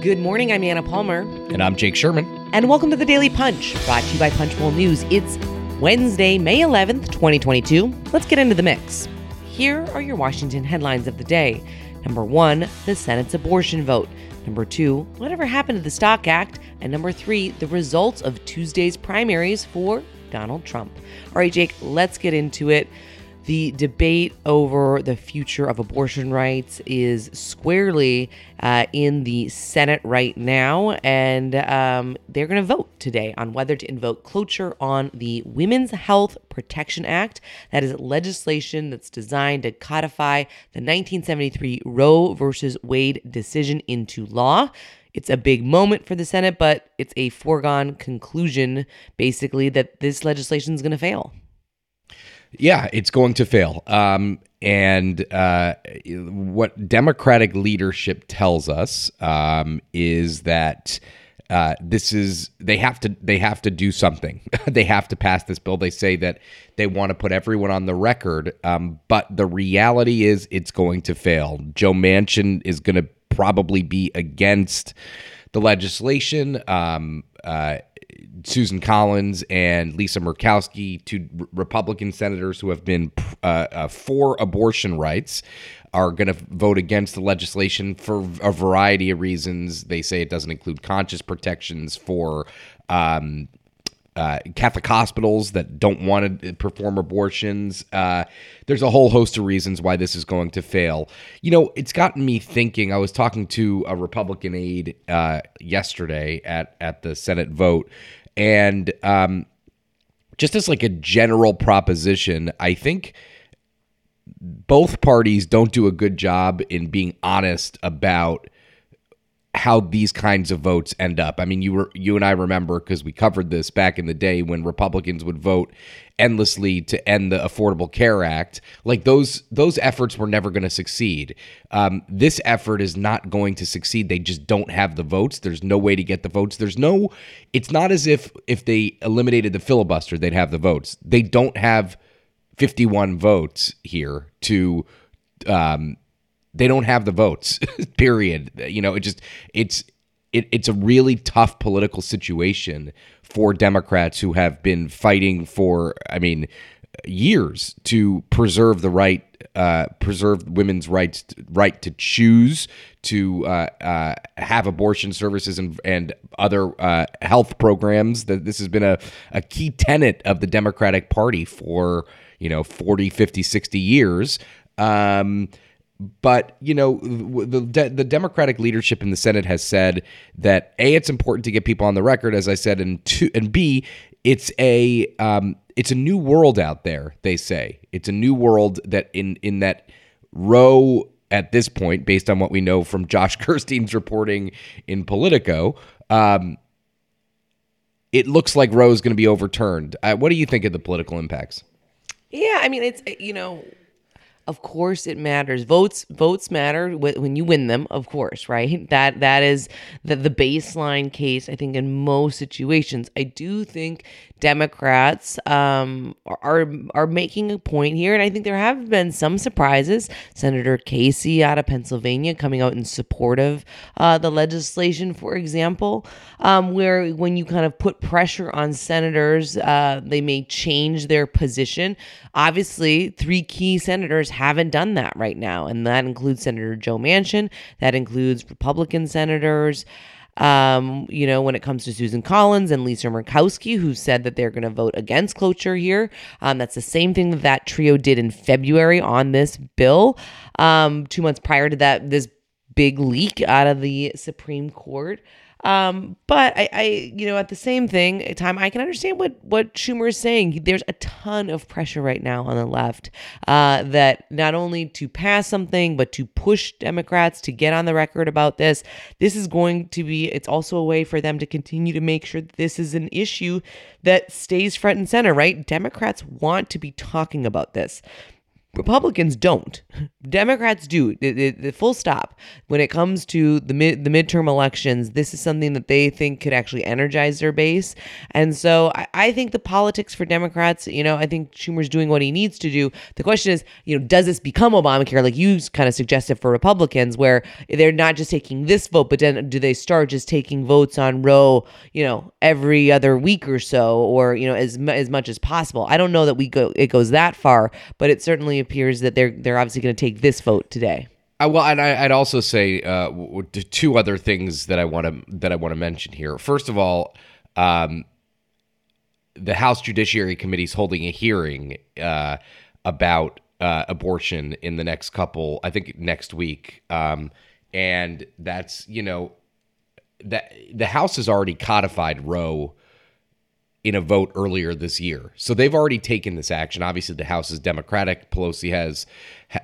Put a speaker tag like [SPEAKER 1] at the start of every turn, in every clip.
[SPEAKER 1] Good morning. I'm Anna Palmer.
[SPEAKER 2] And I'm Jake Sherman.
[SPEAKER 1] And welcome to the Daily Punch, brought to you by Punchbowl News. It's Wednesday, May 11th, 2022. Let's get into the mix. Here are your Washington headlines of the day. Number one, the Senate's abortion vote. Number two, whatever happened to the Stock Act. And number three, the results of Tuesday's primaries for Donald Trump. All right, Jake, let's get into it. The debate over the future of abortion rights is squarely uh, in the Senate right now, and um, they're going to vote today on whether to invoke cloture on the Women's Health Protection Act. That is legislation that's designed to codify the 1973 Roe versus Wade decision into law. It's a big moment for the Senate, but it's a foregone conclusion, basically, that this legislation is going to fail.
[SPEAKER 2] Yeah, it's going to fail. Um, and uh, what Democratic leadership tells us um, is that uh, this is they have to they have to do something. they have to pass this bill. They say that they want to put everyone on the record, um, but the reality is it's going to fail. Joe Manchin is going to probably be against the legislation. Um, uh, Susan Collins and Lisa Murkowski, two Republican senators who have been uh, uh, for abortion rights, are going to vote against the legislation for a variety of reasons. They say it doesn't include conscience protections for um, uh, Catholic hospitals that don't want to perform abortions. Uh, there's a whole host of reasons why this is going to fail. You know, it's gotten me thinking. I was talking to a Republican aide uh, yesterday at at the Senate vote and um, just as like a general proposition, I think both parties don't do a good job in being honest about how these kinds of votes end up. I mean, you were you and I remember because we covered this back in the day when Republicans would vote endlessly to end the Affordable Care Act. Like those those efforts were never going to succeed. Um, this effort is not going to succeed. They just don't have the votes. There's no way to get the votes. There's no. It's not as if if they eliminated the filibuster, they'd have the votes. They don't have 51 votes here to um, they don't have the votes. period. You know, it just it's it, it's a really tough political situation for Democrats who have been fighting for, I mean, years to preserve the right, uh, preserve women's rights, right to choose, to uh, uh, have abortion services and and other uh, health programs. That this has been a, a key tenet of the Democratic Party for you know 40, 50, 60 years. Um, but you know the the Democratic leadership in the Senate has said that a it's important to get people on the record, as I said, and two and b it's a um, it's a new world out there. They say it's a new world that in in that Roe at this point, based on what we know from Josh Gerstein's reporting in Politico. Um, it looks like Roe is going to be overturned. Uh, what do you think of the political impacts?
[SPEAKER 1] Yeah, I mean, it's you know, of course it matters. Votes votes matter when you win them of course right? That that is the, the baseline case i think in most situations. I do think democrats um, are are making a point here and i think there have been some surprises. Senator casey out of pennsylvania coming out in support of uh, the legislation for example um, where when you kind of put pressure on senators uh, they may change their position. Obviously three key senators haven't done that right now. And that includes Senator Joe Manchin, that includes Republican senators. Um, you know, when it comes to Susan Collins and Lisa Murkowski, who said that they're going to vote against cloture here. Um, that's the same thing that that trio did in February on this bill. Um, two months prior to that, this big leak out of the Supreme Court. Um, but I, I, you know, at the same thing time, I can understand what what Schumer is saying. There's a ton of pressure right now on the left uh, that not only to pass something, but to push Democrats to get on the record about this. This is going to be. It's also a way for them to continue to make sure this is an issue that stays front and center. Right? Democrats want to be talking about this. Republicans don't. Democrats do. The, full stop. When it comes to the mid, the midterm elections, this is something that they think could actually energize their base. And so I, I think the politics for Democrats, you know, I think Schumer's doing what he needs to do. The question is, you know, does this become Obamacare, like you kind of suggested for Republicans, where they're not just taking this vote, but then do they start just taking votes on Roe, you know, every other week or so, or you know, as as much as possible? I don't know that we go it goes that far, but it certainly appears that they're they're obviously going to take this vote today.
[SPEAKER 2] Uh, well, and I, would also say uh, two other things that I want to that I want to mention here. First of all, um, the House Judiciary Committee is holding a hearing uh, about uh, abortion in the next couple, I think next week, um, and that's you know that the House has already codified Roe in a vote earlier this year. So they've already taken this action. Obviously, the House is Democratic. Pelosi has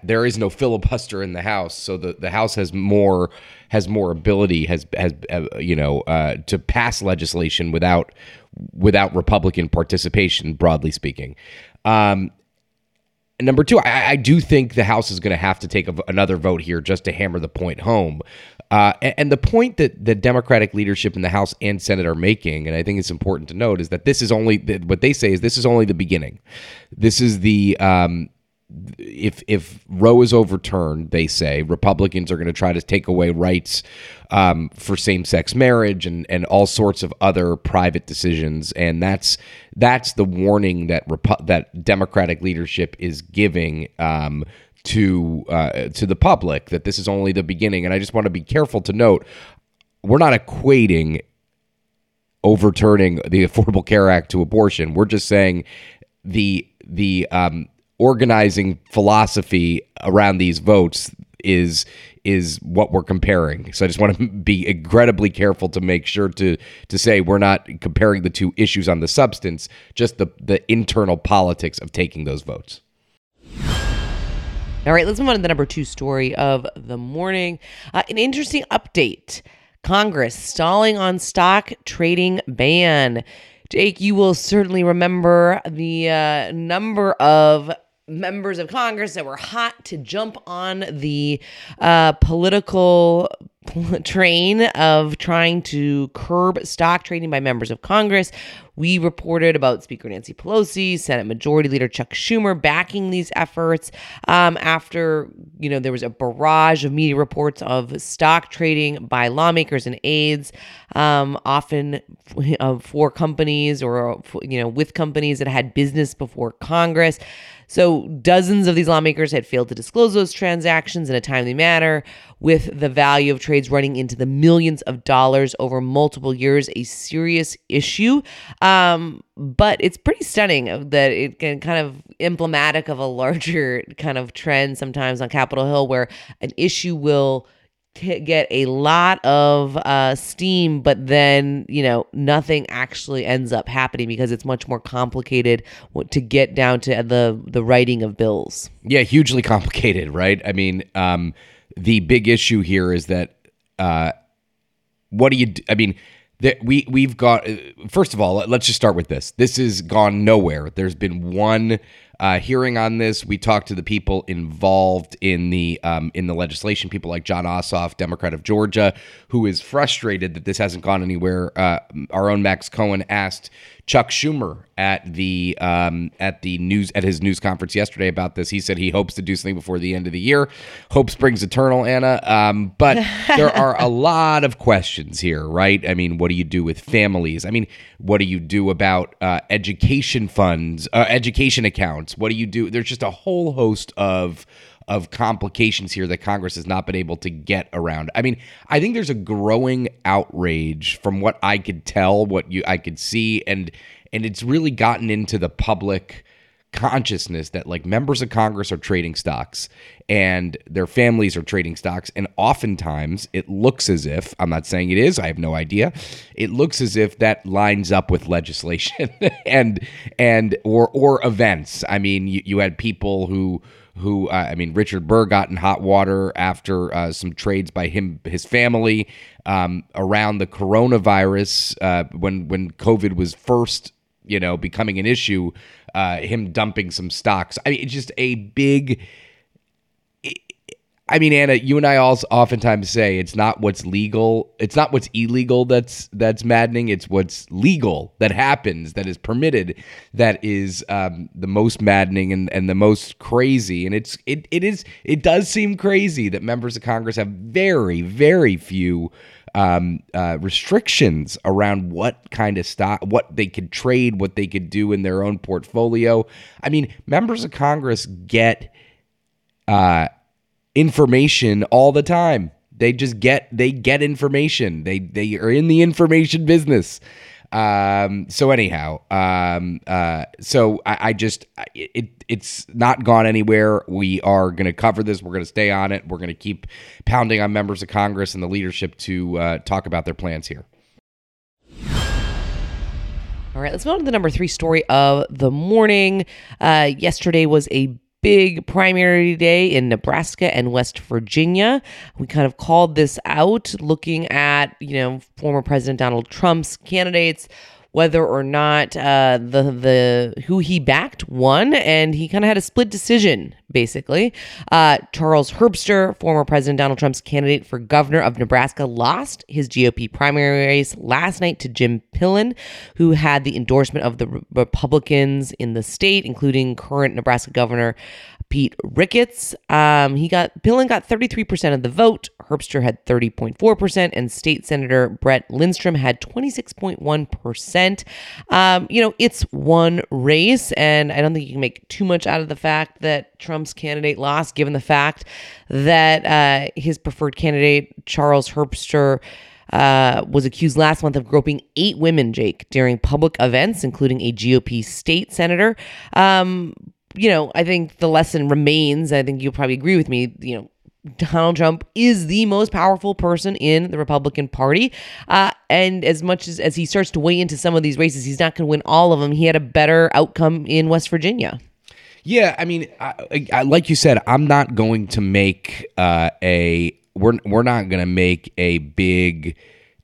[SPEAKER 2] there is no filibuster in the House, so the, the House has more has more ability has has uh, you know uh, to pass legislation without without Republican participation, broadly speaking. Um, number two, I, I, do think the House is going to have to take a, another vote here just to hammer the point home. Uh, and, and, the point that the Democratic leadership in the House and Senate are making, and I think it's important to note, is that this is only what they say is this is only the beginning. This is the um, if if Roe is overturned, they say Republicans are going to try to take away rights um, for same sex marriage and and all sorts of other private decisions, and that's that's the warning that Repu- that Democratic leadership is giving. Um, to uh, to the public that this is only the beginning, and I just want to be careful to note we're not equating overturning the Affordable Care Act to abortion. We're just saying the the um, organizing philosophy around these votes is is what we're comparing. So I just want to be incredibly careful to make sure to to say we're not comparing the two issues on the substance, just the the internal politics of taking those votes.
[SPEAKER 1] All right, let's move on to the number two story of the morning. Uh, an interesting update. Congress stalling on stock trading ban. Jake, you will certainly remember the uh, number of members of Congress that were hot to jump on the uh, political train of trying to curb stock trading by members of Congress. We reported about Speaker Nancy Pelosi, Senate Majority Leader Chuck Schumer backing these efforts um, after, you know, there was a barrage of media reports of stock trading by lawmakers and aides, um, often uh, for companies or, you know, with companies that had business before Congress. So, dozens of these lawmakers had failed to disclose those transactions in a timely manner, with the value of trades running into the millions of dollars over multiple years, a serious issue. Um, but it's pretty stunning that it can kind of emblematic of a larger kind of trend sometimes on Capitol Hill where an issue will get a lot of uh, steam, but then you know nothing actually ends up happening because it's much more complicated to get down to the the writing of bills.
[SPEAKER 2] Yeah, hugely complicated, right? I mean, um, the big issue here is that uh, what do you? I mean, that we we've got. Uh, first of all, let's just start with this. This has gone nowhere. There's been one uh, hearing on this. We talked to the people involved in the um, in the legislation, people like Jon Ossoff, Democrat of Georgia, who is frustrated that this hasn't gone anywhere. Uh, our own Max Cohen asked Chuck Schumer at the um, at the news at his news conference yesterday about this. He said he hopes to do something before the end of the year. Hope springs eternal, Anna. Um, but there are a lot of questions here, right? I mean, what do you do with families? I mean, what do you do about uh, education funds, uh, education accounts? What do you do? There's just a whole host of of complications here that Congress has not been able to get around. I mean, I think there's a growing outrage from what I could tell, what you I could see, and and it's really gotten into the public consciousness that like members of Congress are trading stocks and their families are trading stocks. And oftentimes it looks as if, I'm not saying it is, I have no idea. It looks as if that lines up with legislation and and or or events. I mean, you, you had people who who uh, I mean, Richard Burr got in hot water after uh, some trades by him, his family, um, around the coronavirus uh, when when COVID was first you know, becoming an issue. Uh, him dumping some stocks. I mean, it's just a big. I mean, Anna, you and I also oftentimes say it's not what's legal, it's not what's illegal that's that's maddening. It's what's legal that happens, that is permitted, that is um, the most maddening and, and the most crazy. And it's it it is it does seem crazy that members of Congress have very very few um, uh, restrictions around what kind of stock, what they could trade, what they could do in their own portfolio. I mean, members of Congress get. Uh, information all the time. They just get they get information. They they are in the information business. Um, so anyhow, um, uh, so I, I just it it's not gone anywhere. We are going to cover this. We're going to stay on it. We're going to keep pounding on members of Congress and the leadership to uh, talk about their plans here.
[SPEAKER 1] All right, let's move on to the number three story of the morning. Uh, yesterday was a big primary day in Nebraska and West Virginia. We kind of called this out looking at, you know, former President Donald Trump's candidates whether or not uh, the the who he backed won, and he kind of had a split decision basically. Uh, Charles Herbster, former President Donald Trump's candidate for governor of Nebraska, lost his GOP primary race last night to Jim Pillen, who had the endorsement of the Republicans in the state, including current Nebraska Governor Pete Ricketts. Um, he got Pillen got 33% of the vote. Herbster had 30.4%, and State Senator Brett Lindstrom had 26.1%. Um, you know, it's one race, and I don't think you can make too much out of the fact that Trump's candidate lost, given the fact that uh, his preferred candidate, Charles Herbster, uh, was accused last month of groping eight women, Jake, during public events, including a GOP state senator. Um, you know, I think the lesson remains. I think you'll probably agree with me. You know, Donald Trump is the most powerful person in the Republican Party. Uh, and as much as, as he starts to weigh into some of these races, he's not going to win all of them. He had a better outcome in West Virginia.
[SPEAKER 2] Yeah, I mean, I, I, like you said, I'm not going to make uh, a we're we're not going to make a big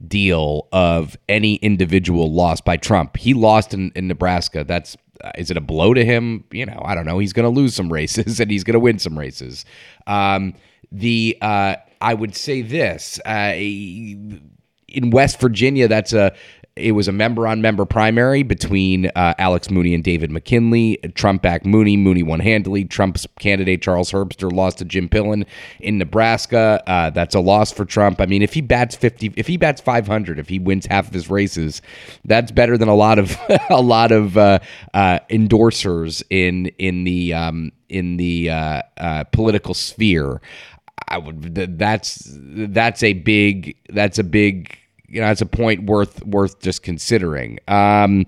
[SPEAKER 2] deal of any individual loss by Trump. He lost in, in Nebraska. That's uh, is it a blow to him? You know, I don't know. He's going to lose some races and he's going to win some races. Um, the uh, I would say this uh, in West Virginia, that's a it was a member on member primary between uh, Alex Mooney and David McKinley. Trump backed Mooney. Mooney won handily. Trump's candidate, Charles Herbster, lost to Jim Pillen in Nebraska. Uh, that's a loss for Trump. I mean, if he bats 50, if he bats 500, if he wins half of his races, that's better than a lot of a lot of uh, uh, endorsers in in the um, in the uh, uh, political sphere. I would that's that's a big that's a big you know, that's a point worth worth just considering. Um,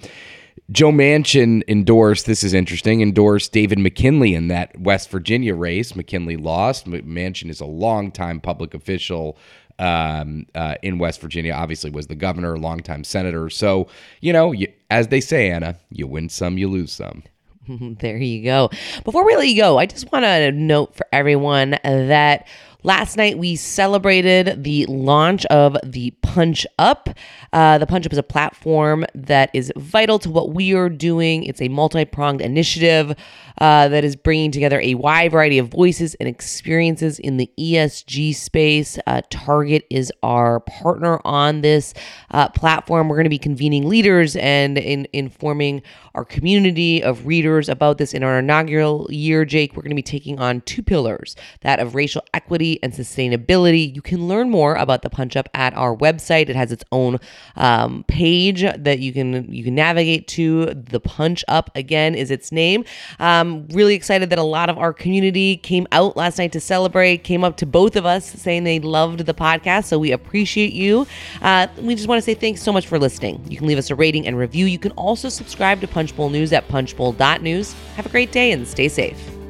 [SPEAKER 2] Joe Manchin endorsed, this is interesting, endorsed David McKinley in that West Virginia race. McKinley lost. Manchin is a longtime public official um, uh, in West Virginia, obviously was the governor, longtime senator. So, you know, you, as they say, Anna, you win some, you lose some.
[SPEAKER 1] there you go. Before we let you go, I just want to note for everyone that Last night, we celebrated the launch of the Punch Up. Uh, the Punch Up is a platform that is vital to what we are doing. It's a multi pronged initiative uh, that is bringing together a wide variety of voices and experiences in the ESG space. Uh, Target is our partner on this uh, platform. We're going to be convening leaders and in, informing our community of readers about this in our inaugural year, Jake. We're going to be taking on two pillars that of racial equity and sustainability. You can learn more about the Punch Up at our website. It has its own um, page that you can you can navigate to. The Punch Up again is its name. Um, really excited that a lot of our community came out last night to celebrate. Came up to both of us saying they loved the podcast, so we appreciate you. Uh, we just want to say thanks so much for listening. You can leave us a rating and review. You can also subscribe to Punch Punchbowl News at punchbowl.news. Have a great day and stay safe.